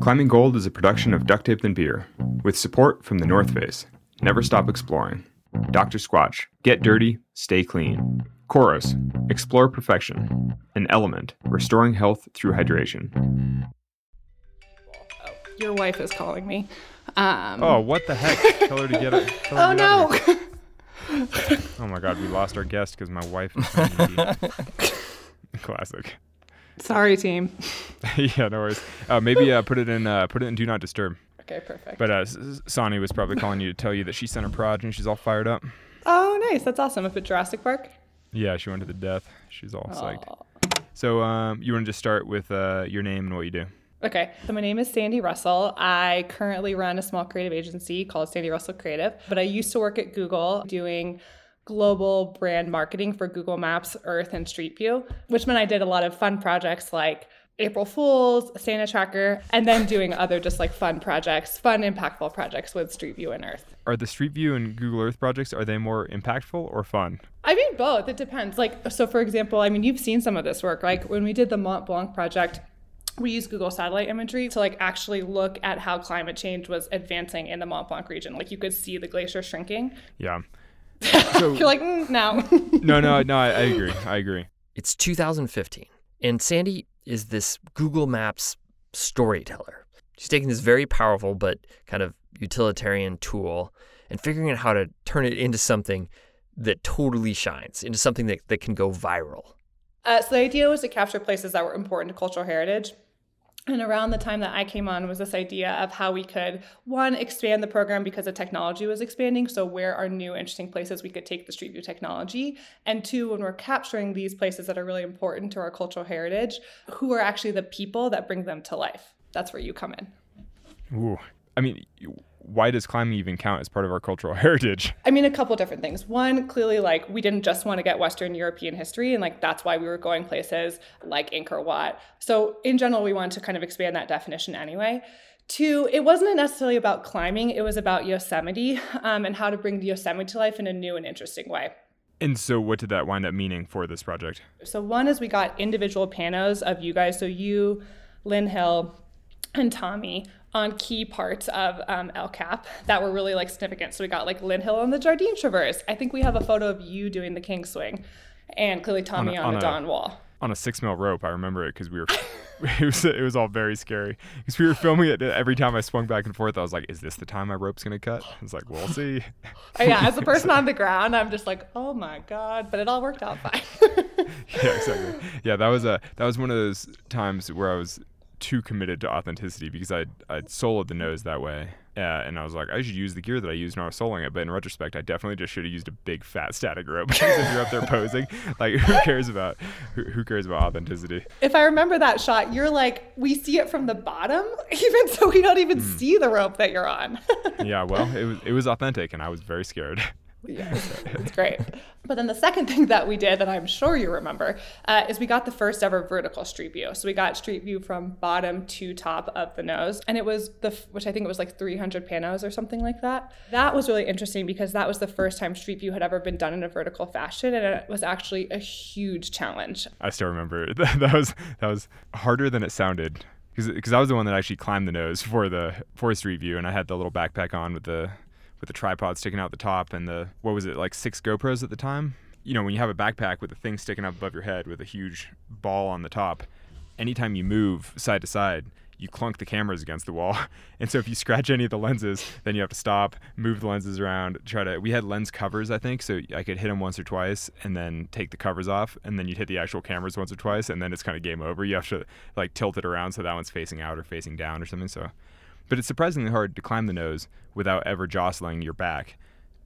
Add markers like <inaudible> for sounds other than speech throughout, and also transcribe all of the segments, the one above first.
Climbing Gold is a production of Duct Tape and Beer, with support from the North Face. Never stop exploring. Dr. Squatch, get dirty, stay clean. Coros, explore perfection. An element, restoring health through hydration. Your wife is calling me. Um, Oh, what the heck? Tell her to get it. Tell her oh to no! Oh my god, we lost our guest because my wife is trying to <laughs> Classic. Sorry, team. <laughs> <laughs> yeah, no worries. Uh, maybe uh, put it in uh, put it in do not disturb. Okay, perfect. But uh, S- S- Sonny was probably calling you to tell you that she sent a proj and she's all fired up. oh, nice. That's awesome. Up at Jurassic Park. Yeah, she went to the death. She's all psyched. Aw. So um, you want to just start with uh, your name and what you do? Okay, so my name is Sandy Russell. I currently run a small creative agency called Sandy Russell Creative, but I used to work at Google doing global brand marketing for Google Maps, Earth, and Street View, which meant I did a lot of fun projects like April Fools, Santa Tracker, and then doing other just like fun projects, fun, impactful projects with Street View and Earth. Are the Street View and Google Earth projects are they more impactful or fun? I mean, both. It depends. Like, so for example, I mean, you've seen some of this work. Like when we did the Mont Blanc project, we used Google satellite imagery to like actually look at how climate change was advancing in the Mont Blanc region. Like you could see the glacier shrinking. Yeah. So <laughs> You're like, mm, no. no, no, no. I, I agree. I agree. It's 2015, and Sandy is this Google Maps storyteller. She's taking this very powerful but kind of utilitarian tool and figuring out how to turn it into something that totally shines, into something that, that can go viral. Uh, so the idea was to capture places that were important to cultural heritage. And around the time that I came on was this idea of how we could, one, expand the program because the technology was expanding. So, where are new interesting places we could take the Street View technology? And two, when we're capturing these places that are really important to our cultural heritage, who are actually the people that bring them to life? That's where you come in. Ooh. I mean, why does climbing even count as part of our cultural <laughs> heritage? I mean, a couple different things. One, clearly, like, we didn't just want to get Western European history, and like, that's why we were going places like Angkor Wat. So, in general, we wanted to kind of expand that definition anyway. Two, it wasn't necessarily about climbing, it was about Yosemite um, and how to bring the Yosemite to life in a new and interesting way. And so, what did that wind up meaning for this project? So, one is we got individual panos of you guys. So, you, Lynn Hill, and Tommy on key parts of um, El Cap that were really like significant. So we got like Lynn Hill on the Jardine Traverse. I think we have a photo of you doing the King Swing, and clearly Tommy a- on, on the a- Dawn Wall. On a six mil rope, I remember it because we were. <laughs> it was it was all very scary because we were filming it. Every time I swung back and forth, I was like, "Is this the time my rope's gonna cut?" I was like, "We'll see." Oh, yeah, as a <laughs> person on the ground, I'm just like, oh my god, but it all worked out fine. <laughs> yeah, exactly. Yeah, that was a that was one of those times where I was too committed to authenticity because I I soloed the nose that way, uh, and I was like, I should use the gear that I used when I was soloing it. But in retrospect, I definitely just should have used a big fat static rope <laughs> because if you're up there posing, like who cares about who, who cares about authenticity? if I remember that shot, you're like, we see it from the bottom, <laughs> even so we don't even Hmm. see the rope that you're on. <laughs> Yeah, well, it was it was authentic, and I was very scared. Yeah, <laughs> it's, great. But then the second thing that we did that I'm sure you remember uh, is we got the first ever vertical street view. So we got street view from bottom to top of the nose, and it was the which I think it was like 300 panos or something like that. That was really interesting because that was the first time street view had ever been done in a vertical fashion, and it was actually a huge challenge. I still remember <laughs> that was that was harder than it sounded because I was the one that actually climbed the nose for the for Street View, and I had the little backpack on with the with the tripod sticking out the top and the what was it like six GoPros at the time. You know, when you have a backpack with a thing sticking up above your head with a huge ball on the top, anytime you move side to side, you clunk the cameras against the wall. <laughs> And so if you scratch any of the lenses, then you have to stop, move the lenses around, try to. We had lens covers, I think, so I could hit them once or twice and then take the covers off, and then you'd hit the actual cameras once or twice, and then it's kind of game over. You have to like tilt it around so that one's facing out or facing down or something. So, but it's surprisingly hard to climb the nose without ever jostling your back.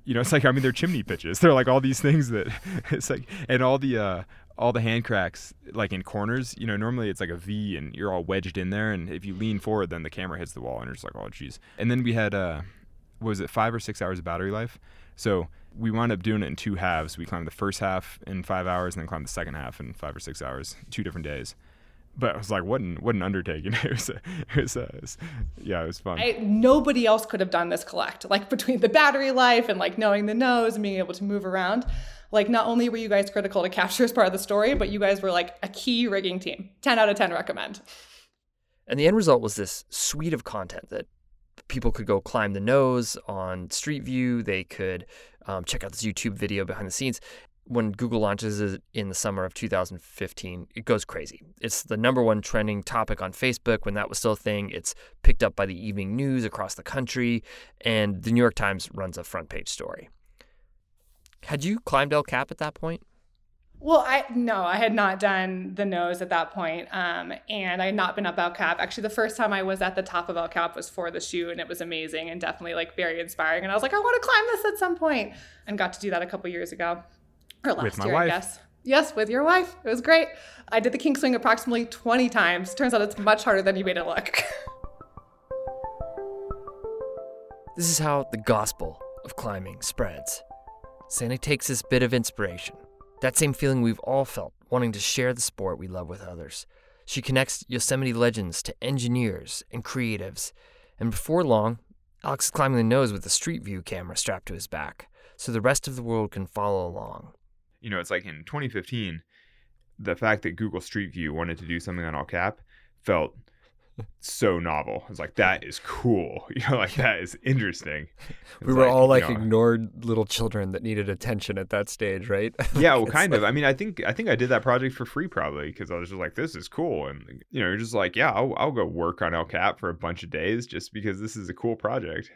You know, it's like I mean, they're chimney pitches. They're like all these things that <laughs> it's like, and all the uh, all the hand cracks like in corners. You know, normally it's like a V and you're all wedged in there, and if you lean forward, then the camera hits the wall, and you're just like, oh, jeez. And then we had uh, was it five or six hours of battery life? So we wound up doing it in two halves. We climbed the first half in five hours, and then climbed the second half in five or six hours, two different days. But I was like, what an what an undertaking! <laughs> It was, it was, uh, it was yeah, it was fun. I, nobody else could have done this collect, like between the battery life and like knowing the nose and being able to move around. Like, not only were you guys critical to capture as part of the story, but you guys were like a key rigging team. 10 out of 10 recommend. And the end result was this suite of content that people could go climb the nose on Street View. They could um, check out this YouTube video behind the scenes. When Google launches it in the summer of 2015, it goes crazy. It's the number one trending topic on Facebook when that was still a thing. It's picked up by the evening news across the country, and the New York Times runs a front page story. Had you climbed El Cap at that point? Well, I no, I had not done the nose at that point, um, and I had not been up El Cap. Actually, the first time I was at the top of El Cap was for the shoot, and it was amazing and definitely like very inspiring. And I was like, I want to climb this at some point, and got to do that a couple years ago, or last With my year, wife. I guess. Yes, with your wife. It was great. I did the king swing approximately 20 times. Turns out it's much harder than you made it look. <laughs> This is how the gospel of climbing spreads. Sandy takes this bit of inspiration, that same feeling we've all felt, wanting to share the sport we love with others. She connects Yosemite legends to engineers and creatives, and before long, Alex is climbing the nose with a Street View camera strapped to his back, so the rest of the world can follow along. You know, it's like in 2015, the fact that Google Street View wanted to do something on El Cap felt so novel. It's like, that is cool. <laughs> You know, like that is interesting. It <laughs> We were all like you know, ignored little children that needed attention at that stage, right? <laughs> yeah, well, It's kind like- of. I mean, I think I think I did that project for free probably because I was just like, this is cool, and you know, you're just like, yeah, I'll, I'll go work on El Cap for a bunch of days just because this is a cool project.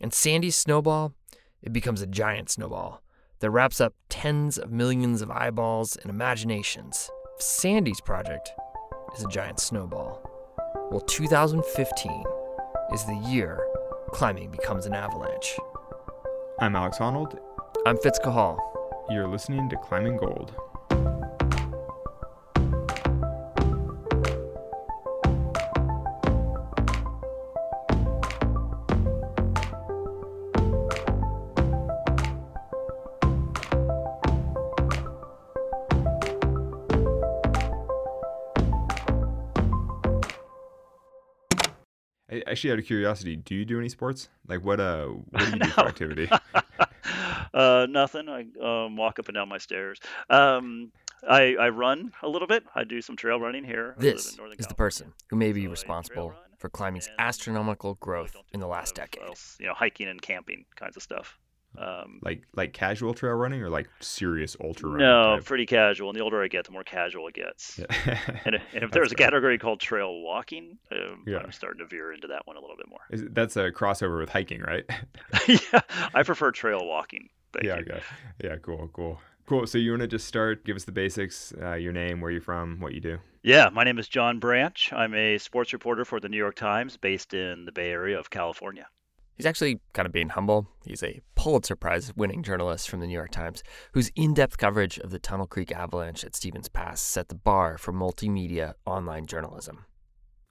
And Sandy's snowball, it becomes a giant snowball that wraps up tens of millions of eyeballs and imaginations. Sandy's project is a giant snowball. Well, 2015 is the year climbing becomes an avalanche. I'm Alex Honnold. I'm Fitz Cahall. You're listening to Climbing Gold. Actually, out of curiosity, do you do any sports? Like, what uh, what do you do for <laughs> activity? <laughs> uh, nothing. I um, walk up and down my stairs. Um, I, I run a little bit. I do some trail running here. I This in Northern is the person who may be So responsible for climbing's astronomical growth in the last decade. else, you know, hiking and camping kinds of stuff. Um, like like casual trail running or like serious ultra running? no, type? pretty casual. And the older I get, the more casual it gets. Yeah. <laughs> And, if- <laughs> and if That's there's a fair. category called trail walking, um, Yeah. I'm starting to veer into that one a little bit more. Is that's a crossover with hiking, right? <laughs> yeah, I prefer trail walking. Thank yeah, you. okay. Yeah, cool, cool. Cool. So you want to just start, give us the basics, uh, your name, where you're from, what you do. Yeah, my name is John Branch. I'm a sports reporter for the New York Times based in the Bay Area of California. He's actually kind of being humble. He's a Pulitzer Prize winning journalist from the New York Times whose in depth coverage of the Tunnel Creek avalanche at Stevens Pass set the bar for multimedia online journalism.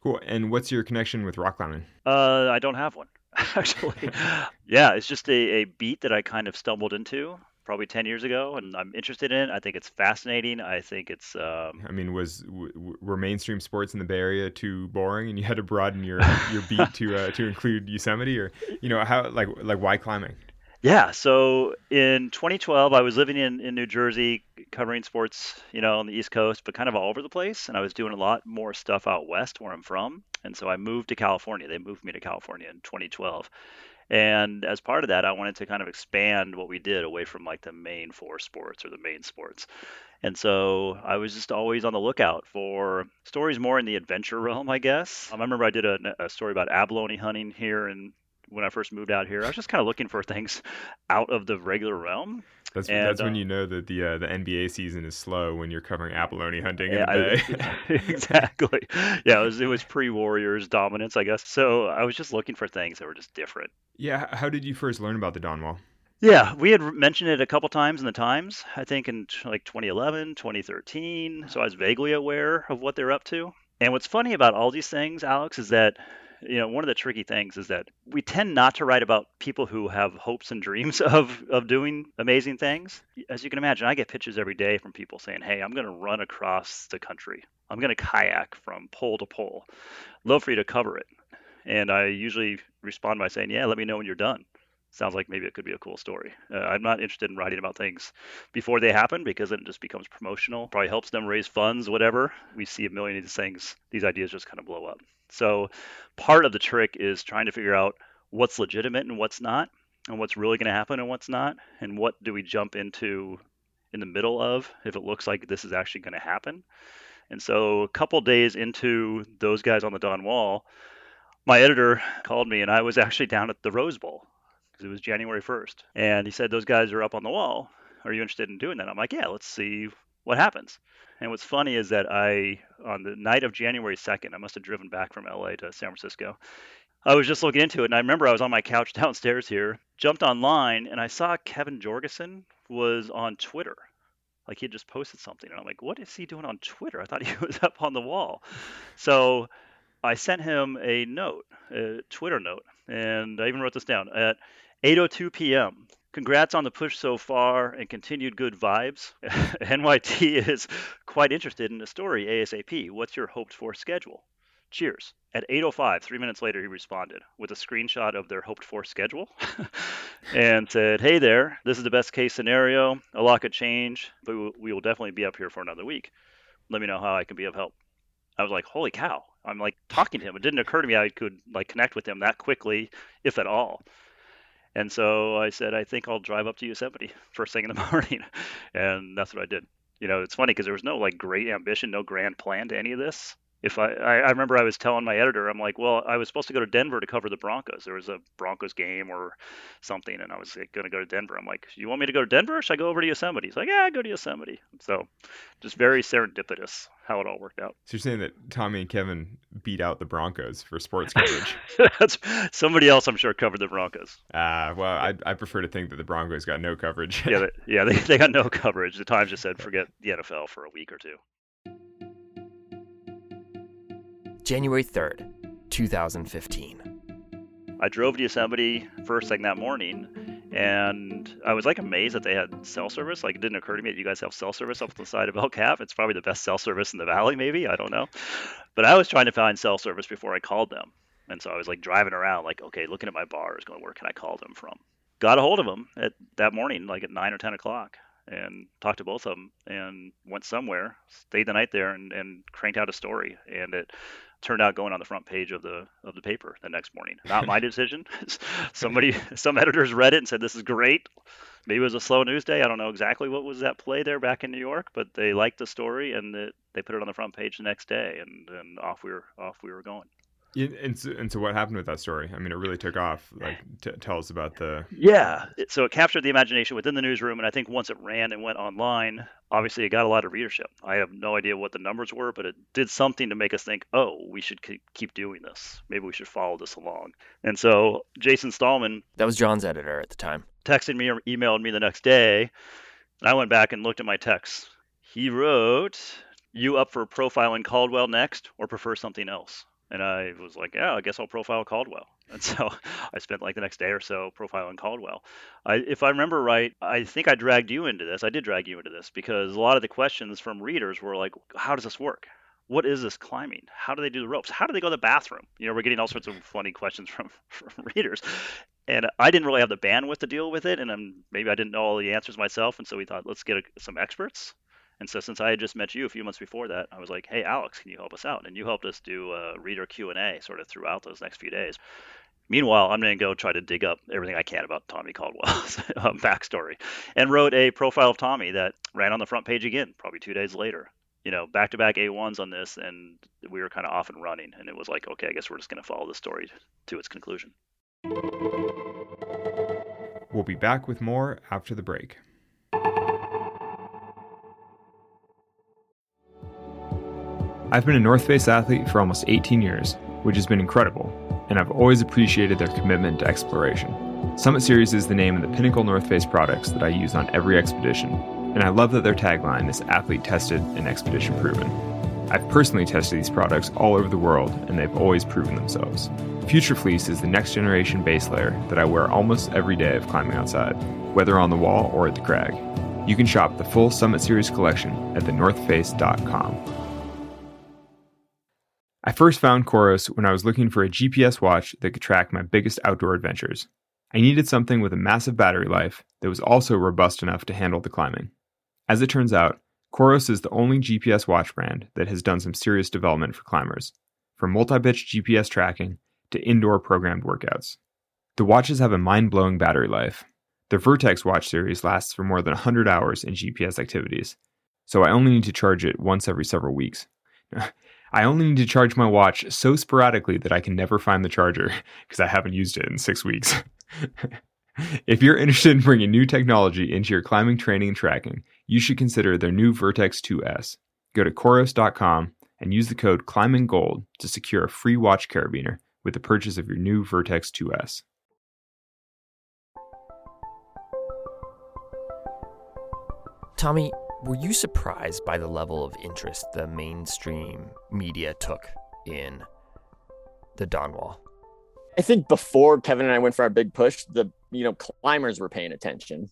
Cool. And what's your connection with rock climbing? Uh, I don't have one, <laughs> actually. <laughs> yeah, it's just a, a beat that I kind of stumbled into probably 10 years ago, and I'm interested in it. I think it's fascinating. I think it's. Um, I mean, was w- were mainstream sports in the Bay Area too boring, and you had to broaden your <laughs> your beat to uh, to include Yosemite, or you know how like like why climbing? Yeah, so in 2012, I was living in, in New Jersey, covering sports, you know, on the East Coast, but kind of all over the place. And I was doing a lot more stuff out west where I'm from. And so I moved to California. They moved me to California in 2012. And as part of that, I wanted to kind of expand what we did away from like the main four sports or the main sports. And so I was just always on the lookout for stories more in the adventure <laughs> realm, I guess. Um, I remember I did a, a story about abalone hunting here and when I first moved out here. I was just kind of looking for things <laughs> out of the regular realm. That's And, that's when uh, you know that the uh, the NBA season is slow when you're covering abalone hunting in Yeah, I- Bay. <laughs> exactly. Yeah, it was it was pre Warriors dominance, I guess. So I was just looking for things that were just different. yeah. How did you first learn about the Dawn Wall? Yeah, we had mentioned it a couple times in the Times, I think in t- like 2011, 2013. So I was vaguely aware of what they're up to. And what's funny about all these things, Alex, is that you know one of the tricky things is that we tend not to write about people who have hopes and dreams <laughs> of of doing amazing things. As you can imagine, I get pitches every day from people saying, "Hey, I'm going to run across the country. I'm going to kayak from pole to pole. Love for you to cover it." And I usually respond by saying, "Yeah, let me know when you're done." sounds like maybe it could be a cool story. Uh, I'm not interested in writing about things before they happen because then it just becomes promotional. Probably helps them raise funds, whatever. We see a million of these things, these ideas just kind of blow up. So part of the trick is trying to figure out what's legitimate and what's not, and what's really going to happen and what's not, and what do we jump into in the middle of if it looks like this is actually going to happen. And so a couple days into those guys on the Dawn Wall, my editor called me and I was <laughs> actually down at the Rose Bowl because it was January 1st. And he said, Those guys are up on the wall. Are you interested in doing that? I'm like, Yeah, let's see what happens. And what's funny is that I, on the night of January 2nd, I must have driven back from LA to San Francisco. I was just looking into it, and I remember I was on my couch <laughs> downstairs here, jumped online, and I saw Kevin Jorgeson was on Twitter. Like he had just posted something, and I'm like, what is he doing on Twitter? I thought he <laughs> was up on the wall. So I sent him a note, a Twitter note, and I even wrote this down at 8:02 p.m. Congrats on the push so far and continued good vibes. <laughs> NYT is quite interested in the story ASAP. What's your hoped for schedule? Cheers. At 8:05, three minutes later, he responded with a screenshot of their hoped for schedule, <laughs> and said, "Hey there, this is the best case scenario. A lot could change, but we will definitely be up here for another week. Let me know how I can be of help." I was like, "Holy cow!" I'm like talking to him. It didn't occur to me I could like connect with him that quickly, if at all. And so I said, I think I'll drive up to Yosemite <laughs> first thing in the <laughs> morning. and that's what I did. You know, it's funny because there was no like great ambition, no grand plan to any of this if I, I, remember I was telling my editor, I'm like, well, I was supposed to go to Denver to cover the Broncos. There was a Broncos game or something, and I was going to go to Denver. I'm like, you want me to go to Denver? Or should I go over to Yosemite? He's like, yeah, go to Yosemite. So, just very serendipitous how it all worked out. So you're saying that Tommy and Kevin beat out the Broncos for sports coverage? <laughs> That's somebody else, I'm sure, covered the Broncos. Ah, uh, well, I, I prefer to think that the Broncos got no coverage. yeah, they, yeah, they, they got no <laughs> coverage. The Times just said forget the NFL for a week or two. January 3rd, 2015. I drove to Yosemite first thing that morning, and I was like amazed that they had cell service. Like it didn't occur to me that you guys have cell service up the side of El Cap. It's probably the best cell service in the valley, maybe I don't know. But I was trying to find cell service before I called them, and so I was like driving around, like okay, looking at my bars, going where can I call them from? Got a hold of them at that morning, like at nine or ten o'clock, and talked to both of them, and went somewhere, stayed the night there, and, and cranked out a story, and it turned out going on the front page of the of the paper the next morning. Not my <laughs> decision. <laughs> Somebody, some editors read it and said this is great. Maybe it was a slow news day. I don't know exactly what was that play there back in New York, but they liked the story and it, they put it on the front page the next day, and, and off we were off we were going. Yeah, and so, and so what happened with that story? I mean, it really took off. Like, t- tell us about the. Yeah, so it captured the imagination within the newsroom, and I think once it ran and went online, obviously it got a lot of readership. I have no idea what the numbers were, but it did something to make us think, oh, we should keep doing this. Maybe we should follow this along. And so Jason Stallman. That was John's editor at the time. Texted me or emailed me the next day, and I went back and looked at my texts. He wrote, "You up for profiling Caldwell next, or prefer something else?" And I was like, yeah, I guess I'll profile Caldwell. <laughs> And so I spent like the next day or so profiling Caldwell. I, if I remember right, I think I dragged you into this. I did drag you into this because a lot of the questions from readers were like, how does this work? What is this climbing? How do they do the ropes? How do they go to the bathroom? You know, we're getting all sorts of funny questions from, <laughs> from readers. And I didn't really have the bandwidth to deal with it. And I'm, maybe I didn't know all the answers myself. And so we thought, let's get a, some experts and so since I had just met you a few months before that, I was like, "Hey, Alex, can you help us out?" And you helped us do a reader Q and A sort of throughout those next few days. Meanwhile, I'm going to go try to dig up everything I can about Tommy Caldwell's <laughs> um, backstory, and wrote a profile of Tommy that ran on the front page again, probably two days later. You know, back-to-back A1s on this, and we were kind of off and running. And it was like, okay, I guess we're just going to follow the story to its conclusion. We'll be back with more after the break. I've been a North Face athlete for almost 18 years, which has been incredible, and I've always appreciated their commitment to exploration. Summit Series is the name of the pinnacle North Face products that I use on every expedition, and I love that their tagline is athlete tested and expedition proven. I've personally tested these products all over the world, and they've always proven themselves. Future Fleece is the next generation base layer that I wear almost every day of climbing outside, whether on the wall or at the crag. You can shop the full Summit Series collection at thenorthface.com. I first found Coros when I was looking for a GPS watch that could track my biggest outdoor adventures. I needed something with a massive battery life that was also robust enough to handle the climbing. As it turns out, Coros is the only GPS watch brand that has done some serious development for climbers. from multi pitch GPS tracking to indoor programmed workouts. The watches have a mind blowing battery life. The Vertex watch series lasts for more than 100 hours in GPS activities, so I only need to charge it once every several weeks. <laughs> I only need to charge my watch so sporadically that I can never find the charger <laughs> because I haven't used it in six weeks. <laughs> if you're interested in bringing new technology into your climbing training and tracking, you should consider their new Vertex 2S. Go to Coros.com and use the code ClimbingGold to secure a free watch carabiner with the purchase of your new Vertex 2S. Tommy, were you surprised by the level of interest the mainstream media took in the Dawn Wall? I think before Kevin and I went for our big push, the you know climbers were paying attention,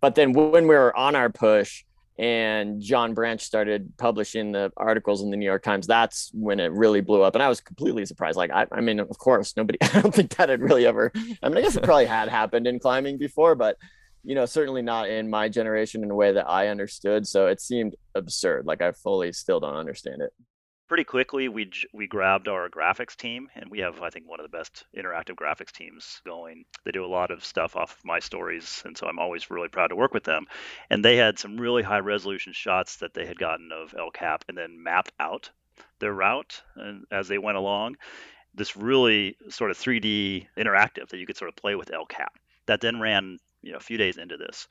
but then when we were on our push and John Branch started publishing the articles in the New York Times, that's when it really blew up, and I was completely surprised. Like I, I mean, of course, nobody. <laughs> I don't think that had really ever. I mean, I guess it probably had happened in climbing before, but you know, certainly not in my generation in a way that I understood. So it seemed absurd. Like I fully still don't understand it. Pretty quickly, we we grabbed our graphics team, and we have, I think, one of the best interactive graphics teams going. They do a lot of stuff off of my stories, and so I'm always really proud to work with them. And they had some really high resolution shots that they had gotten of El Cap, and then mapped out their route and as they went along. This really sort of 3D interactive that you could sort of play with El Cap. That then ran you know a few days into this.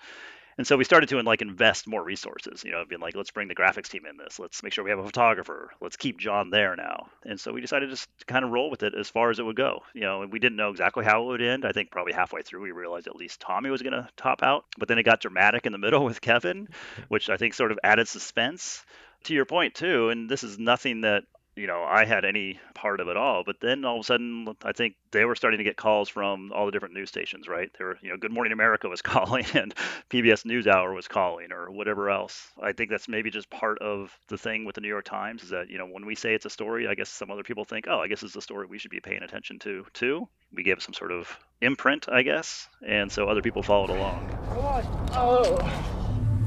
And so we started to like invest more resources you know being like let's bring the graphics team in this. Let's make sure we have a photographer. Let's keep john there now. And so we decided to kind of roll with it as far as it would go you know and we didn't know exactly how it would end. I think probably halfway through we realized at least tommy was going to top out but then it got dramatic in the middle <laughs> with kevin which i think sort of added suspense. To your point too and this is nothing that you know, I had any part of it all. But then all of a sudden, I think they were starting to get calls from all the different news stations, right? They were, you know, Good Morning America was <laughs> calling and PBS NewsHour was calling or whatever else. I think that's maybe just part of the thing with the New York Times is that, you know, when we say it's a story, I guess some other people think, oh, I guess it's a story we should be paying attention to too. We give some sort of imprint, I guess. And so other people followed along. Oh.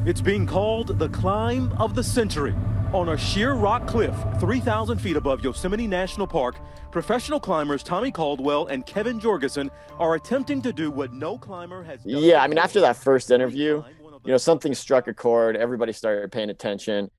It's being called the climb of the century. On a sheer rock cliff 3,000 feet above Yosemite National Park, professional climbers Tommy Caldwell and Kevin Jorgeson are attempting to do what no climber has done. Yeah, I mean, after that first interview, you know, something struck a chord. Everybody started paying attention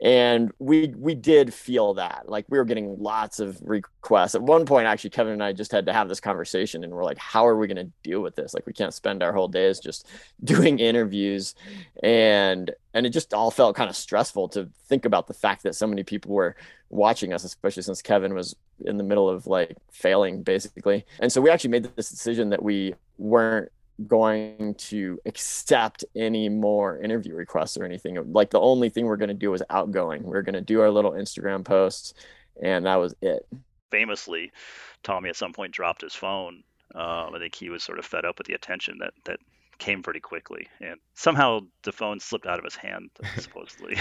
and we we did feel that like we were getting lots of requests. At one point actually kevin and i just had to have this conversation and we're like how are we going to deal with this? Like we can't spend our whole days just <laughs> doing interviews. And and it just all felt kind of stressful to think about the fact that so many people were watching us especially since kevin was in the middle of like failing basically. And so we actually made this decision that we weren't going to accept any more interview requests or anything. Like the only thing we're going to do is outgoing. We're going to do our little Instagram posts, and that was it. Famously, Tommy at some point dropped his phone. Um, I think he was sort of fed up with the attention that that came pretty quickly, and somehow the phone slipped out of his hand, <laughs> supposedly.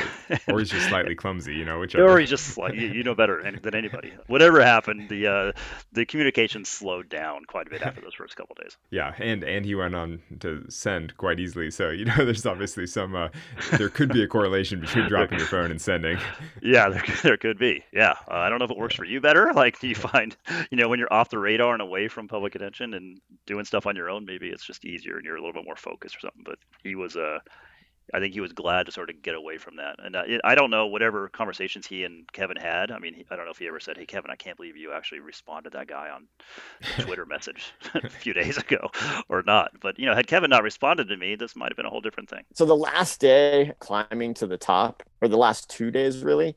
or he's just slightly <laughs> clumsy, you know. Whichever. Or he's <laughs> just like you, you know better than anybody. Whatever happened, the uh, the communication slowed down quite a bit after those first couple days. Yeah, and and he went on to send quite easily. So you know, there's obviously some uh, there could be a correlation between dropping your phone and sending. Yeah, there, there could be. Yeah, uh, I don't know if it works for you better. Like, do you find you know when you're off the radar and away from public attention and doing stuff on your own, maybe it's just easier and you're a little bit more focused or something. But he was uh, I think he was glad to sort of get away from that. And uh, it, I don't know whatever conversations he and Kevin had. I mean, he, I don't know if he ever said, "Hey, Kevin, I can't believe you actually responded to that guy on <laughs> Twitter message <laughs> a few days ago," or not. But you know, had Kevin not responded to me, this might have been a whole different thing. So the last day climbing to the top, or the last two days, really,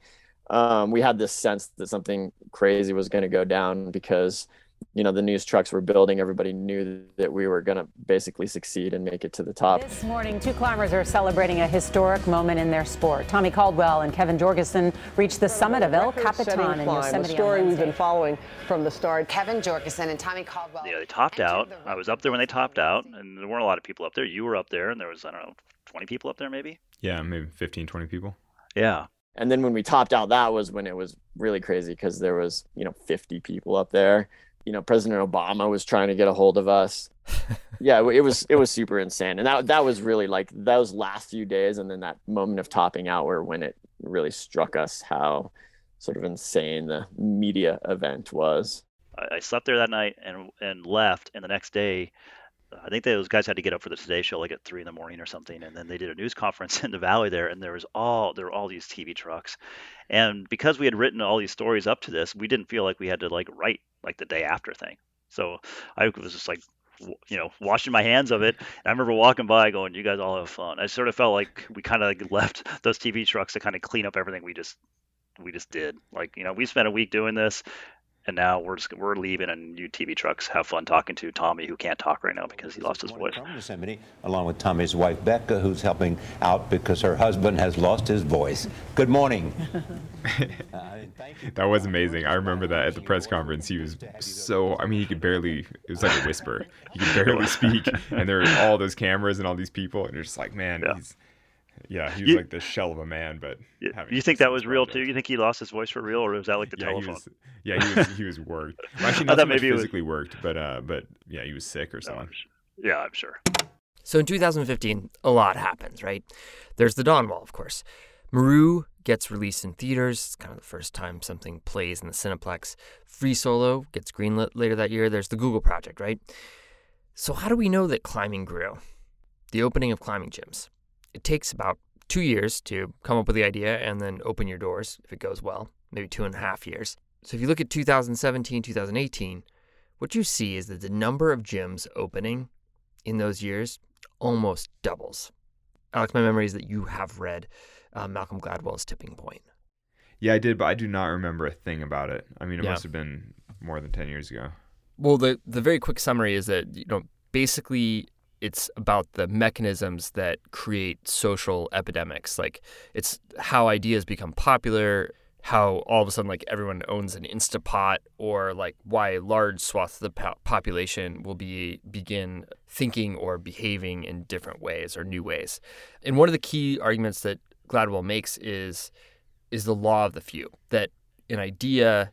um, we had this sense that something crazy was going to go down because you know the news trucks were building everybody knew that we were going to basically succeed and make it to the top. This morning two climbers are celebrating a historic moment in their sport. Tommy caldwell and kevin jorgeson reached the summit of el capitan in yosemite a story we've been following from the start. Kevin jorgeson and tommy caldwell yeah they topped out. the i was up there when they topped out and there weren't a lot of people up there. You were up there and there was i don't know 20 people up there maybe? Yeah maybe 15 20 people. Yeah. And then when we topped out that was when it was really crazy because there was you know 50 people up there you know president obama was trying to get a hold of us. <laughs> Yeah it was it was super insane. And that that was really like those last few days and then that moment of topping out were when it really struck us how sort of insane the media event was. I, I slept there that night and and left, and the next day I think those guys had to get up for the Today Show like at three in the morning or something, and then they did a news <laughs> conference in the valley there, and there was all there were all these TV trucks, and because we had written all these stories up to this, we didn't feel like we had to like write like the day after thing. So I was just like, you know, washing my hands of it. And I remember walking by, going, "You guys all have fun." I sort of felt like we kind of like left <laughs> those TV trucks to kind of clean up everything we just we just did. Like, you know, we spent a week doing this and now we're just we're leaving and new TV trucks have fun talking to Tommy who can't talk right now because he lost his voice. From Yosemite, along with Tommy's wife Becca, who's helping out because her husband has lost his voice. Good morning. <laughs> Uh, that was amazing. I remember that at the press conference. He was so I mean he could barely it was like a whisper. He could barely <laughs> speak and there were all those cameras and all these people and you're just like, man, yeah. he's yeah, he was you, like the shell of a man, but you think that was real too? You think he lost his voice for real, or was that like the yeah, telephone? He was, yeah, he was he was worked. Well, actually, <laughs> not so much physically was... worked, but uh, but yeah, he was sick or something. yeah, I'm sure. So in 2015, a lot happens, right? There's the Dawn Wall, of course. Meru gets released in theaters. It's kind of the first time something plays in the Cineplex. Free Solo gets greenlit later that year. There's the Google project, right? So how do we know that climbing grew? The opening of climbing gyms it takes about two years to come up with the idea and then open your doors if it goes well, maybe two and a half years. So if you look at 2017, 2018, what you see is that the number of gyms opening in those years almost doubles. Alex, my memory is that you have read uh, Malcolm Gladwell's Tipping Point. Yeah, I did, but I do not remember a thing about it. I mean, it yeah. must have been more than 10 years ago. Well, the, the very quick summary is that, you know, basically it's about the mechanisms that create social epidemics. Like it's how ideas become popular, how all of a sudden like everyone owns an Instapot, or like why large swaths of the po- population will be begin thinking or behaving in different ways or new ways. And one of the key arguments that Gladwell makes is is the law of the few that an idea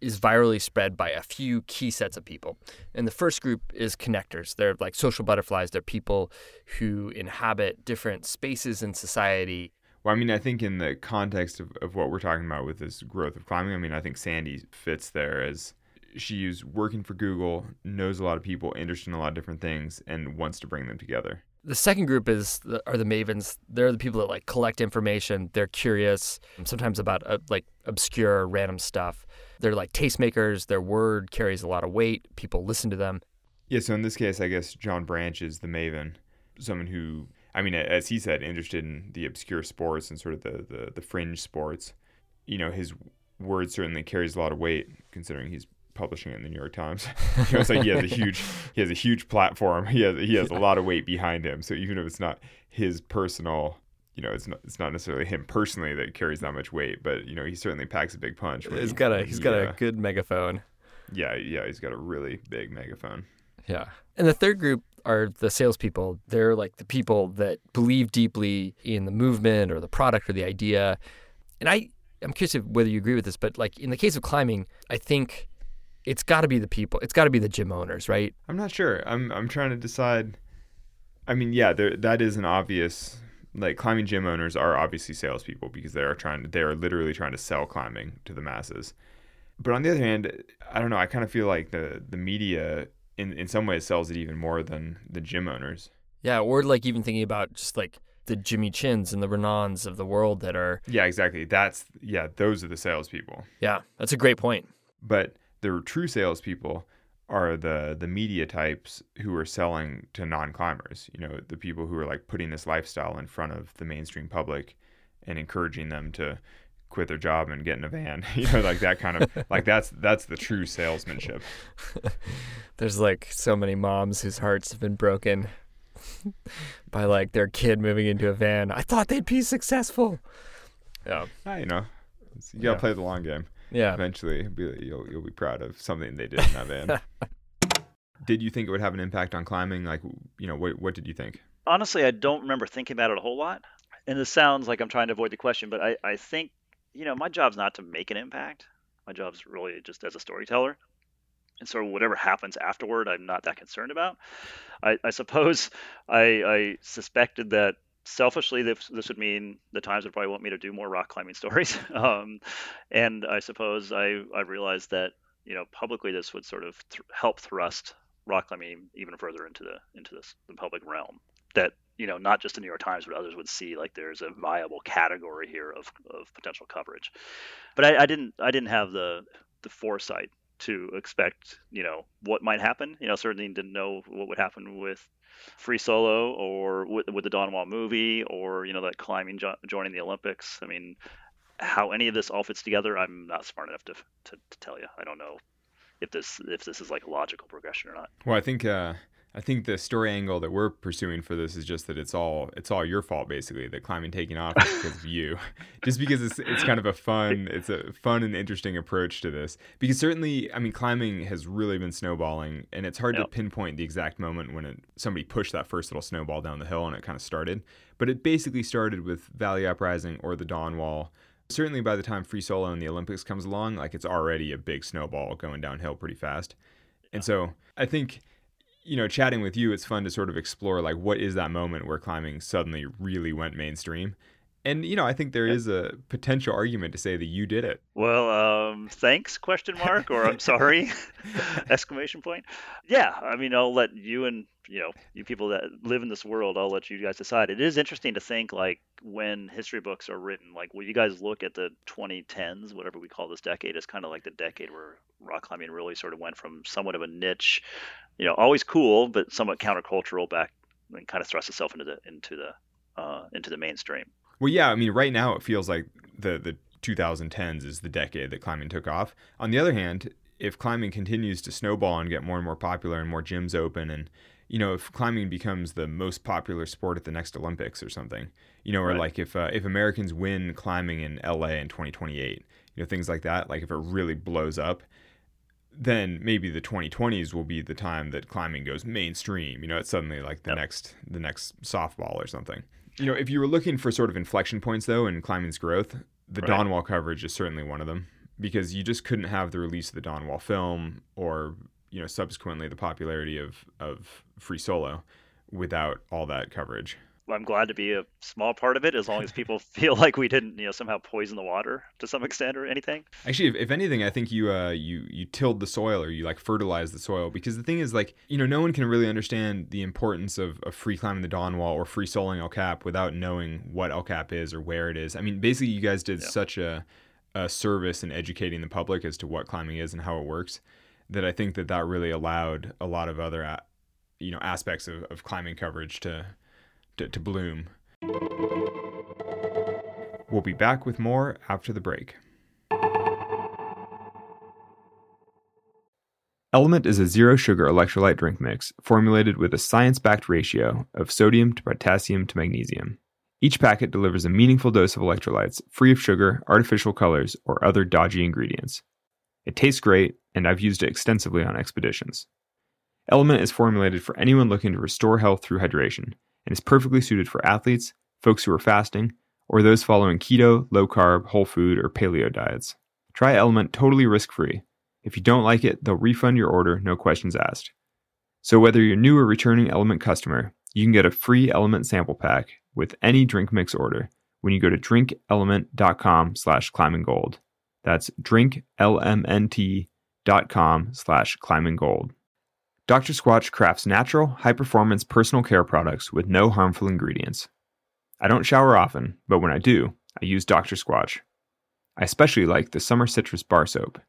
is virally spread by a few key sets of people. And the first group is connectors. They're like social butterflies. They're people who inhabit different spaces in society. Well, I mean, I think in the context of, of what we're talking about with this growth of climbing, I mean, I think Sandy fits there as she's working for Google, knows a lot of people, interested in a lot of different things, and wants to bring them together. The second group is the, are the mavens. They're the people that like collect information. They're curious, sometimes about uh, like obscure, random stuff they're like tastemakers. Their word carries a lot of weight. People listen to them. Yeah. So in this case, I guess John Branch is the maven, someone who, I mean, as he said, interested in the obscure sports and sort of the the, the fringe sports. You know, his word certainly carries a lot of weight, considering he's publishing it in the New York Times. you know, it's like he has a huge he has a huge platform. He has he has a <laughs> lot of weight behind him. So even if it's not his personal you know, it's not it's not necessarily him personally that carries that much weight, but you know, he certainly packs a big punch. He's he, got a he's he, got a uh, good megaphone. Yeah, yeah, he's got a really big megaphone. Yeah, and the third group are the salespeople. They're like the people that believe deeply in the movement or the product or the idea. And I, I'm curious whether you agree with this, but like in the case of climbing, I think it's got to be the people. It's got to be the gym owners, right? I'm not sure. I'm I'm trying to decide. I mean, yeah, there that is an obvious like climbing gym owners are obviously salespeople because they are trying they are literally trying to sell climbing to the masses. But on the other hand, I don't know. I kind of feel like the the media in in some ways sells it even more than the gym owners. Yeah, or like even thinking about just like the Jimmy Chins and the Renans of the world that are. Yeah, exactly. That's yeah. Those are the salespeople. Yeah, that's a great point. But the true salespeople are the the media types who are selling to non-climbers. You know, the people who are like putting this lifestyle in front of the mainstream public and encouraging them to quit their job and get in a van. <laughs> you know, like that kind of <laughs> like that's that's the true salesmanship. <laughs> There's like so many moms whose hearts have been broken by like their kid moving into a van. I thought they'd be successful. Yeah. Ah, you know, you gotta yeah. play the long game. Yeah. Eventually, be, you'll you'll be proud of something they did in that van. <laughs> did you think it would have an impact on climbing? Like, you know, what what did you think? Honestly, I don't remember thinking about it a whole lot. And this sounds like I'm trying to avoid the question, but I, I think, you know, my job's not to make an impact. My job's really just as a storyteller. And so whatever happens afterward, I'm not that concerned about. I, I suppose <laughs> I, I suspected that selfishly, this, this would mean the Times would probably want me to do more rock climbing <laughs> stories. um, and I suppose I, I realized that, you know, publicly this would sort of th- help thrust rock climbing even further into the into this the public realm. That you know, not just the New York Times, but others would see like there's a viable category here of, of potential coverage. But I, I didn't I didn't have the the foresight to expect you know what might happen. You know, certainly didn't know what would happen with free solo or with, with the Dawn Wall movie or you know that climbing jo- joining the Olympics. I mean, how any of this all fits together, I'm not smart enough to, to, to tell you. I don't know if this if this is like a logical progression or not. Well, I think uh, I think the story angle that we're pursuing for this is just that it's all it's all your fault basically that climbing taking off is <laughs> because of you, just because it's it's kind of a fun it's a fun and interesting approach to this. Because certainly I mean climbing has really been snowballing and it's hard yep. to pinpoint the exact moment when it, somebody pushed that first little snowball down the hill and it kind of started, but it basically started with Valley Uprising or the Dawn Wall. Certainly by the time free solo and the Olympics comes along, like it's already a big snowball going downhill pretty fast. And so I think, you know, chatting with you, it's fun to sort of explore like what is that moment where climbing suddenly really went mainstream. And you know, I think there is a potential argument to say that you did it. Well, um, thanks? Question mark or I'm sorry? <laughs> Exclamation point. Yeah, I mean, I'll let you and you know you people that live in this world. I'll let you guys decide. It is interesting to think like when history books are written, like will you guys look at the 2010s, whatever we call this decade, as kind of like the decade where rock climbing really sort of went from somewhat of a niche, you know, always cool but somewhat countercultural back and kind of thrust itself into the into the uh, into the mainstream. Well, yeah, I mean, right now it feels like the the 2010s is the decade that climbing took off. On the other hand, if climbing continues to snowball and get more and more popular and more gyms open and you know if climbing becomes the most popular sport at the next Olympics or something, you know, or right. like if uh, if Americans win climbing in LA in 2028, you know, things like that, like if it really blows up, then maybe the 2020s will be the time that climbing goes mainstream. You know, it's suddenly like the yep. next the next softball or something. You know, if you were looking for sort of inflection points though in climbing's growth, the right. Dawn Wall coverage is certainly one of them because you just couldn't have the release of the Dawn Wall film or you know subsequently the popularity of of Free Solo without all that coverage. I'm glad to be a small part of it as long as people <laughs> feel like we didn't, you know, somehow poison the water to some extent or anything. Actually, if, if anything, I think you uh you you tilled the soil or you like fertilized the soil because the thing is like you know no one can really understand the importance of, of free climbing the Dawn Wall or free soloing El Cap without knowing what El Cap is or where it is. I mean, basically, you guys did yeah. such a a service in educating the public as to what climbing is and how it works that I think that that really allowed a lot of other you know aspects of, of climbing coverage to to, to bloom. We'll be back with more after the break. Element is a zero sugar electrolyte drink mix formulated with a science backed ratio of sodium to potassium to magnesium. Each packet delivers a meaningful dose of electrolytes free of sugar, artificial colors, or other dodgy ingredients. It tastes great, and I've used it extensively on expeditions. Element is formulated for anyone looking to restore health through hydration and is perfectly suited for athletes, folks who are fasting, or those following keto, low carb, whole food, or paleo diets. Try Element totally risk free. If you don't like it, they'll refund your order, no questions asked. So whether you're new or returning Element customer, you can get a free Element sample pack with any drink mix order when you go to drinkelement.com slash climbinggold. That's drinklmnt.com slash climbinggold. Dr. Squatch crafts natural, high performance personal care products with no harmful ingredients. I don't shower often, but when I do, I use Dr. Squatch. I especially like the Summer Citrus Bar Soap.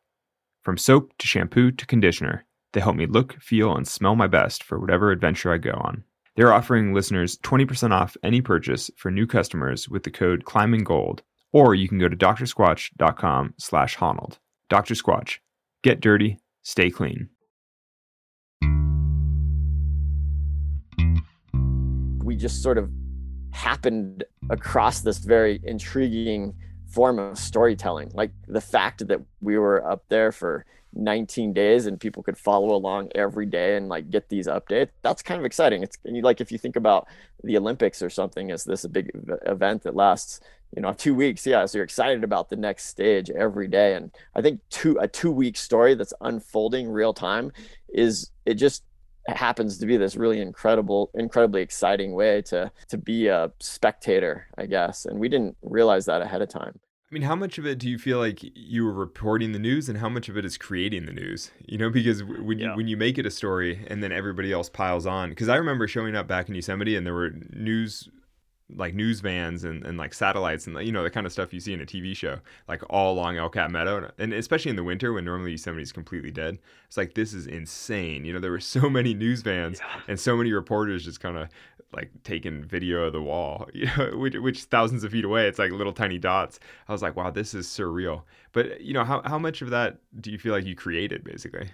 From soap to shampoo to conditioner, they help me look, feel, and smell my best for whatever adventure I go on. They're offering listeners 20% off any purchase for new customers with the code ClimbingGold, or you can go to drsquatch.com slash Honnold. Dr. Squatch. Get dirty, stay clean. We just sort of happened across this very intriguing form of storytelling. Like the fact that we were up there for 19 days and people could follow along every day and like get these updates. That's kind of exciting. It's like if you think about the Olympics or something as this a big event that lasts, you know, two weeks. Yeah, so you're excited about the next stage every day. And I think two a two week story that's unfolding real time is it just happens to be this really incredible, incredibly exciting way to to be a spectator, I guess. And we didn't realize that ahead of time. I mean, how much of it do you feel like you were reporting the news, and how much of it is creating the news? You know, because when you when you make it a story, and then everybody else piles on. Because I remember showing up back in Yosemite, and there were news like news vans and, and like satellites and you know the kind of stuff you see in a TV show like all along El Cap Meadow and especially in the winter when normally Yosemite is completely dead it's like this is insane you know there were so <laughs> many news vans yeah. and so many reporters just kind of like taking video of the wall <laughs> you know which, which thousands of feet away it's like little tiny dots. I was like wow this is surreal. But you know how, how much of that do you feel like you created basically?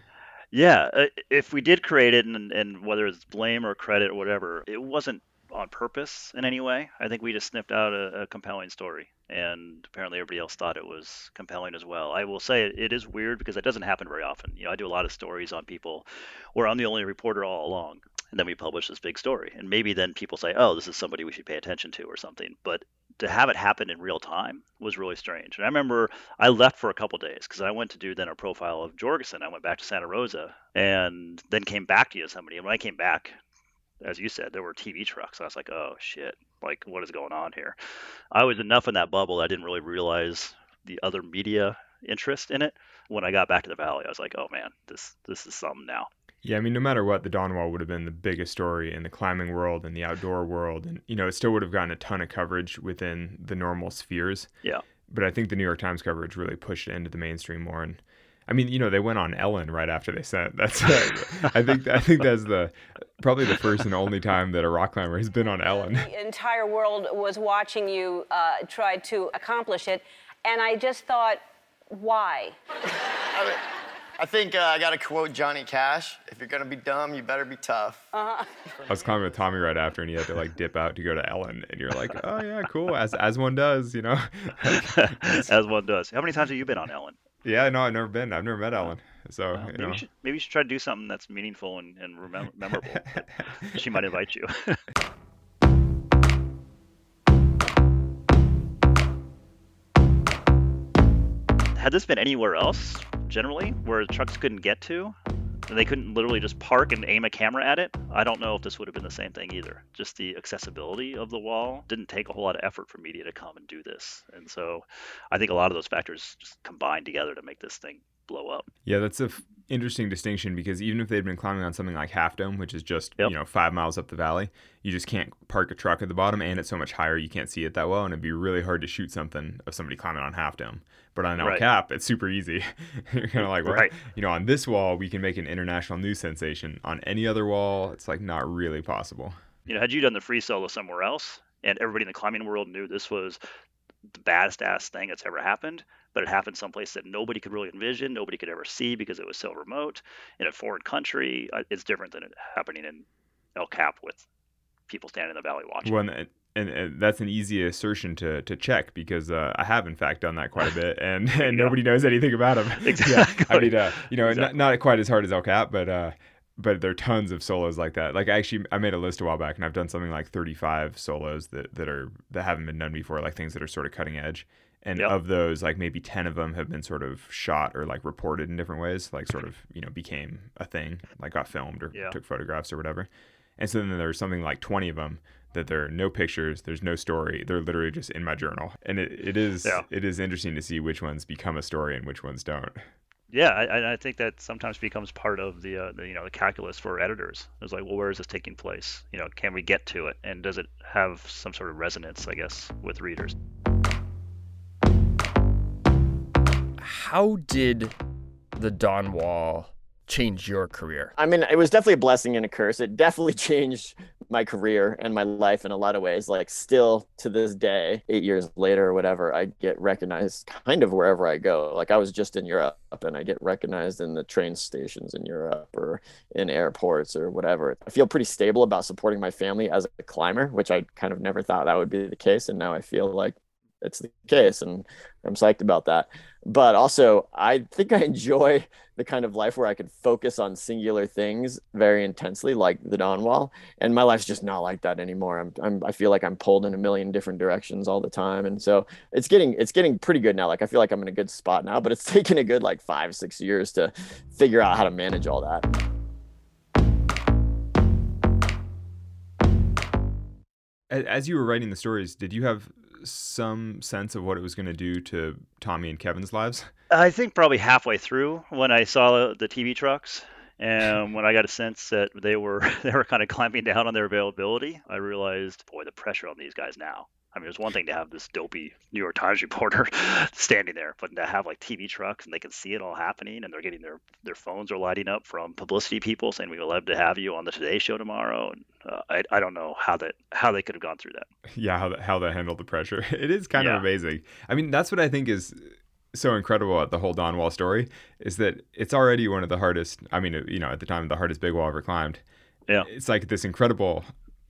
Yeah, uh, if we did create it, and, and whether it's blame or credit or whatever, it wasn't on purpose in any way. I think we just sniffed out a, a, compelling story, and apparently everybody else thought it was compelling as well. I will say it, it is weird because it doesn't happen very often. You know, I do a lot of stories on people where I'm the only reporter all along, and then we publish this big story, and maybe then people say, "Oh, this is somebody we should pay attention to" or something. But to have it happen in real time was really strange. And I remember I left for a couple days because I went to do then a profile of Jorgeson. I went back to Santa Rosa and then came back to Yosemite. And when I came back, as you said, there were TV trucks. I was like, oh shit, like what is going on here? I was enough in that bubble. I didn't really realize the other media interest in it. When I got back to the valley, I was like, oh man, this this is something now. Yeah, I mean, no matter what, the Dawn Wall would have been the biggest story in the climbing world and the outdoor world, and you know, it still would have gotten a ton of coverage within the normal spheres. Yeah. But I think the New York Times coverage really pushed it into the mainstream more, and I mean, you know, they went on Ellen right after they sent. That's <laughs> uh, I think I think that's the probably the first and only time that a rock climber has been on Ellen. The entire world was watching you uh, try to accomplish it, and I just thought, why? I, mean, I think uh, I got to quote Johnny Cash: "If you're gonna be dumb, you better be tough." Uh-huh. I was climbing with Tommy right after, and he had to like dip out to go to Ellen, and you're like, "Oh yeah, cool," as as one does, you know. <laughs> as one does. How many times have you been on Ellen? Yeah, no, I've never been. I've never met Ellen. So maybe, you know. you should, maybe you should try to do something that's meaningful and, and <laughs> memorable. she might invite you. <laughs> Had this been anywhere else, generally, where trucks couldn't get to, and they couldn't literally just park and aim a camera at it, I don't know if this would have been the same thing either. Just the accessibility of the wall didn't take a whole lot of effort for media to come and do this. And so I think a lot of those factors just combined together to make this thing blow up. Yeah, that's a f- interesting distinction because even if they'd been climbing on something like Half Dome, which is just yep. you know five miles up the valley, you just can't park a truck at the bottom, and it's so much higher you can't see it that well, and it'd be really hard to shoot something of somebody climbing on Half Dome. But on El right. Cap, it's super easy. <laughs> You're kind of like, well, right. you know, on this wall we can make an international news sensation. On any other wall, it's like not really possible. You know, had you done the free solo somewhere else, and everybody in the climbing world knew this was the baddest ass thing that's ever happened, but it happened someplace that nobody could really envision, nobody could ever see because it was so remote in a foreign country. Uh, it's different than it happening in El Cap with people standing in the valley watching. Well, and, and, and that's an easy assertion to, to check because uh, I have in fact done that quite a bit, and, <laughs> and nobody knows anything about them. Exactly. <laughs> yeah, I mean, uh, you know, exactly. not, not quite as hard as El Cap, but uh, but there are tons of solos like that. Like actually I made a list a while back and I've done something like 35 solos that, that are that haven't been done before, like things that are sort of cutting edge. And yep. of those, like maybe 10 of them have been sort of shot or like reported in different ways, like sort of, you know, became a thing, like got filmed or yeah. took photographs or whatever. And so then there's something like 20 of them that there are no pictures, there's no story. They're literally just in my journal. And it, it is yeah. it is interesting to see which ones become a story and which ones don't yeah, I, I, think that sometimes becomes part of the, uh, the, you know the calculus for editors. It's like, well, where is this taking place? You know, can we get to it, and does it have some sort of resonance? I guess with readers. How did the Dawn Wall change your career? I mean, it was definitely a blessing and a curse. It definitely <laughs> changed my career and my life in a lot of ways. Like, still to this day, eight years later or whatever, I get recognized kind of wherever I go. Like, I was just in Europe and I get recognized in the train stations in Europe or in airports or whatever. I feel pretty stable about supporting my family as a climber, which I kind of never thought that would be the case. And now I feel like it's the case and i'm psyched about that. But also i think i enjoy the kind of life where i could focus on singular things very intensely like the Dawn Wall and my life's just not like that anymore. I'm, I'm i feel like i'm pulled in a million different directions all the time and so it's getting it's getting pretty good now. Like i feel like i'm in a good spot now but it's <laughs> taken a good like five six years to figure out how to manage all that. As you were writing the stories did you have some sense of what it was going to do to Tommy and Kevin's lives? I think probably halfway through when I saw the TV trucks and when I got a sense that they were <laughs> they were kind of clamping down on their availability, I realized, boy, the pressure on these guys now. I mean, it's one thing to have this dopey New York Times <laughs> reporter <laughs> standing there, but to have like TV trucks and they can see it all happening, and they're getting their their phones are lighting up from publicity people saying we would love to have you on the Today Show tomorrow. And uh, I I don't know how that how they could have gone through that. <laughs> Yeah, how that, how they handled the pressure. It is kind yeah. of amazing. I mean, that's what I think is so incredible about the whole Dawn Wall story is that it's already one of the hardest. I mean, you know, at the time, the hardest big wall ever climbed. Yeah, it's like this incredible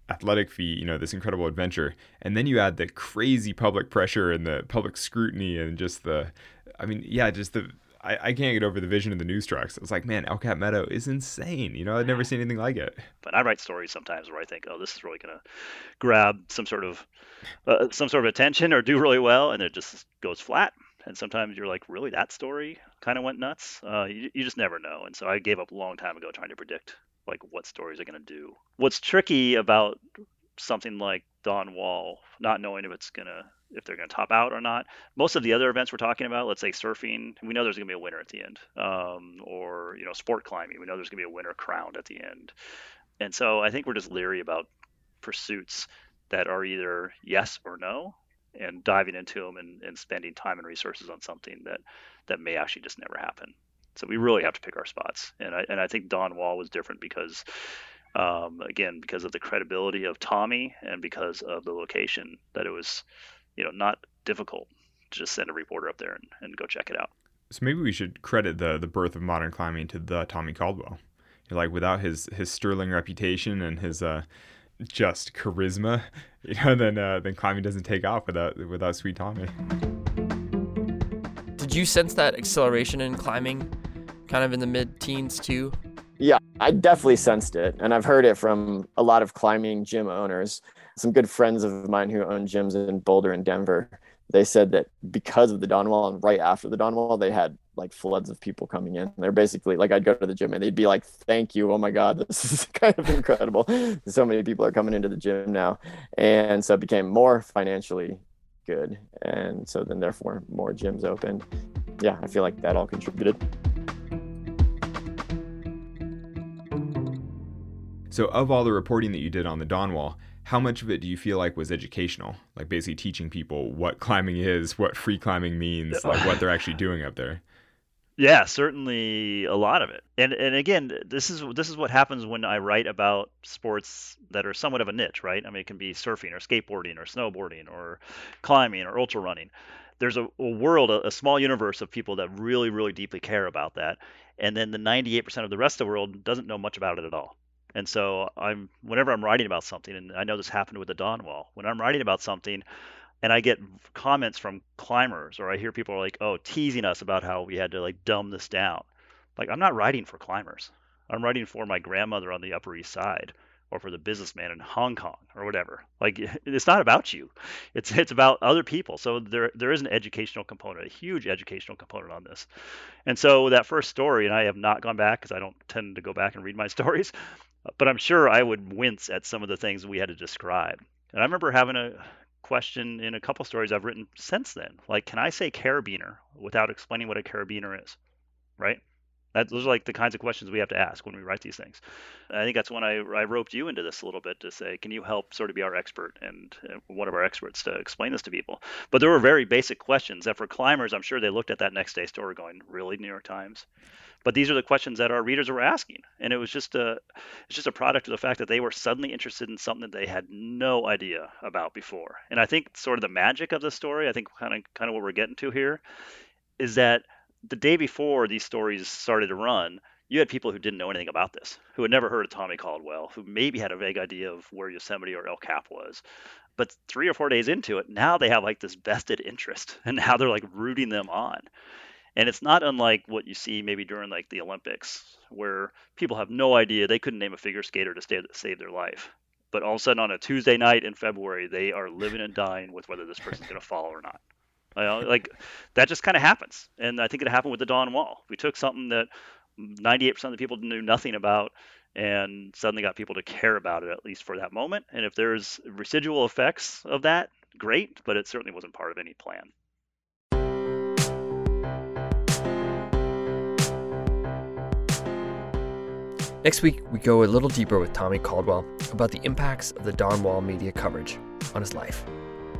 athletic feat, you know, this incredible adventure. And then you add the crazy public pressure and the public scrutiny and just the, I mean, yeah, just the, I, I can't get over the vision of the news trucks. It's like, man, El Cap Meadow is insane. You know, I'd never seen anything like it. But I write stories sometimes where I think, oh, this is really going to grab some sort of, uh, some sort of attention or do really well. And it just goes flat. And sometimes you're like, really, that story kind of went nuts. Uh, you, you just never know. And so I gave up a long time ago trying to predict like what stories are going to do. What's tricky about something like Dawn Wall, not knowing if it's gonna if they're gonna top out or not. Most of the other events we're talking about, let's say surfing, we know there's gonna be a winner at the end, um, or you know sport climbing, we know there's gonna be a winner crowned at the end. And so I think we're just leery about pursuits that are either yes or no, and diving into them and, and spending time and resources on something that that may actually just never happen. So we really have to pick our spots. And I, and I think Dawn Wall was different because, um, again, because of the credibility of Tommy and because of the location, that it was, you know, not difficult to just send a reporter up there and, and go check it out. So maybe we should credit the the birth of modern climbing to the Tommy Caldwell. Like without his his sterling reputation and his uh, just charisma, <laughs> you know, then uh, then climbing doesn't take off without without Sweet Tommy. Did you sense that acceleration in climbing kind of in the mid teens too? Yeah, I definitely sensed it. And I've heard it from a lot of climbing gym owners. Some good friends of mine who own gyms in Boulder and Denver. They said that because of the Dawn Wall and right after the Dawn Wall, they had like floods of people coming in. They're basically like, I'd go to the gym and they'd be like, thank you. Oh my God, <laughs> this is kind of incredible. so many people are coming into the gym now. And so it became more financially good. And so then, therefore, more gyms opened. Yeah, I feel like that all contributed. So, of all the reporting that you did on the Dawn Wall, how much of it do you feel like was educational? Like basically teaching people what climbing is, what free climbing means, <laughs> like what they're actually doing up there. Yeah, certainly a lot of it. And and again, this is this is what happens when I write about sports that are somewhat of a niche, right? I mean, it can be surfing or skateboarding or snowboarding or climbing or ultra running. There's a, a world, a, a small universe of people that really, really deeply care about that, and then the 98% of the rest of the world doesn't know much about it at all. And so I'm whenever I'm writing about something, and I know this happened with the Dawn Wall. When I'm writing about something, and I get comments from climbers, or I hear people are like, "Oh, teasing us about how we had to like dumb this down." Like I'm not writing for climbers. I'm writing for my grandmother on the Upper East Side, or for the businessman in Hong Kong, or whatever. Like <laughs> it's not about you. It's it's about other people. So there there is an educational component, a huge educational component on this. And so that first story, and I have not gone back because I don't tend to go back and read my <laughs> stories, but I'm sure I would wince at some of the things we had to describe. And I remember having a question in a couple stories I've written since then. Like, can I say carabiner without explaining what a carabiner is? Right? That, those are like the kinds of questions we have to ask when we write these things. I think that's when I, I roped you into this a little bit to say, can you help sort of be our expert and one of our experts to explain this to people? But there were very basic questions that for climbers, I'm sure they looked at that next day story going, really, New York Times? But these are the questions that our readers were asking, and it was just a it's just a product of the fact that they were suddenly interested in something that they had no idea about before. And I think sort of the magic of the story, I think kind of kind of what we're getting to here, is that the day before these stories started to run, you had people who didn't know anything about this, who had never heard of Tommy Caldwell, who maybe had a vague idea of where Yosemite or El Cap was. But three or four days into it, now they have like this vested interest, <laughs> and now they're like rooting them on and it's not unlike what you see maybe during like the Olympics, where people have no idea they couldn't name a figure skater to stay, save their life, but all of a sudden on a Tuesday night in February, they are living and dying with whether this person's going to fall or not. You uh, know, like that just kind of happens, and I think it happened with the Dawn Wall. We took something that 98% of the people knew nothing about and suddenly got people to care about it at least for that moment and if there's residual effects of that great but it certainly wasn't part of any plan Next week, we go a little deeper with Tommy Caldwell about the impacts of the Dawn Wall media coverage on his life.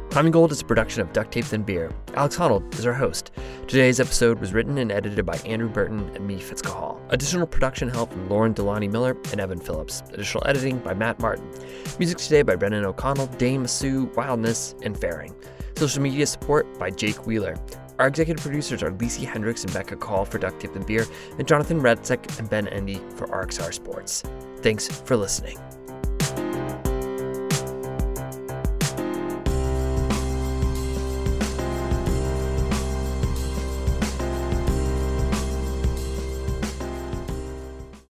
Climbing Gold is a production of Duct Tape Then Beer. Alex Honnold is our host. Today's episode was written and edited by Andrew Burton and me, Fitz Cahall. Additional production help from Lauren DeLaunay Miller and Evan Phillips. Additional editing by Matt Martin. Music today by Brennan O'Connell, Dame Sue, Wildness, and Fairing. Social media support by Jake Wheeler. Our executive producers are Lisi Hendricks and Becca Cahall for Duct Tape and Beer, and Jonathan Redsick and Ben Endy for RXR Sports. Thanks for listening.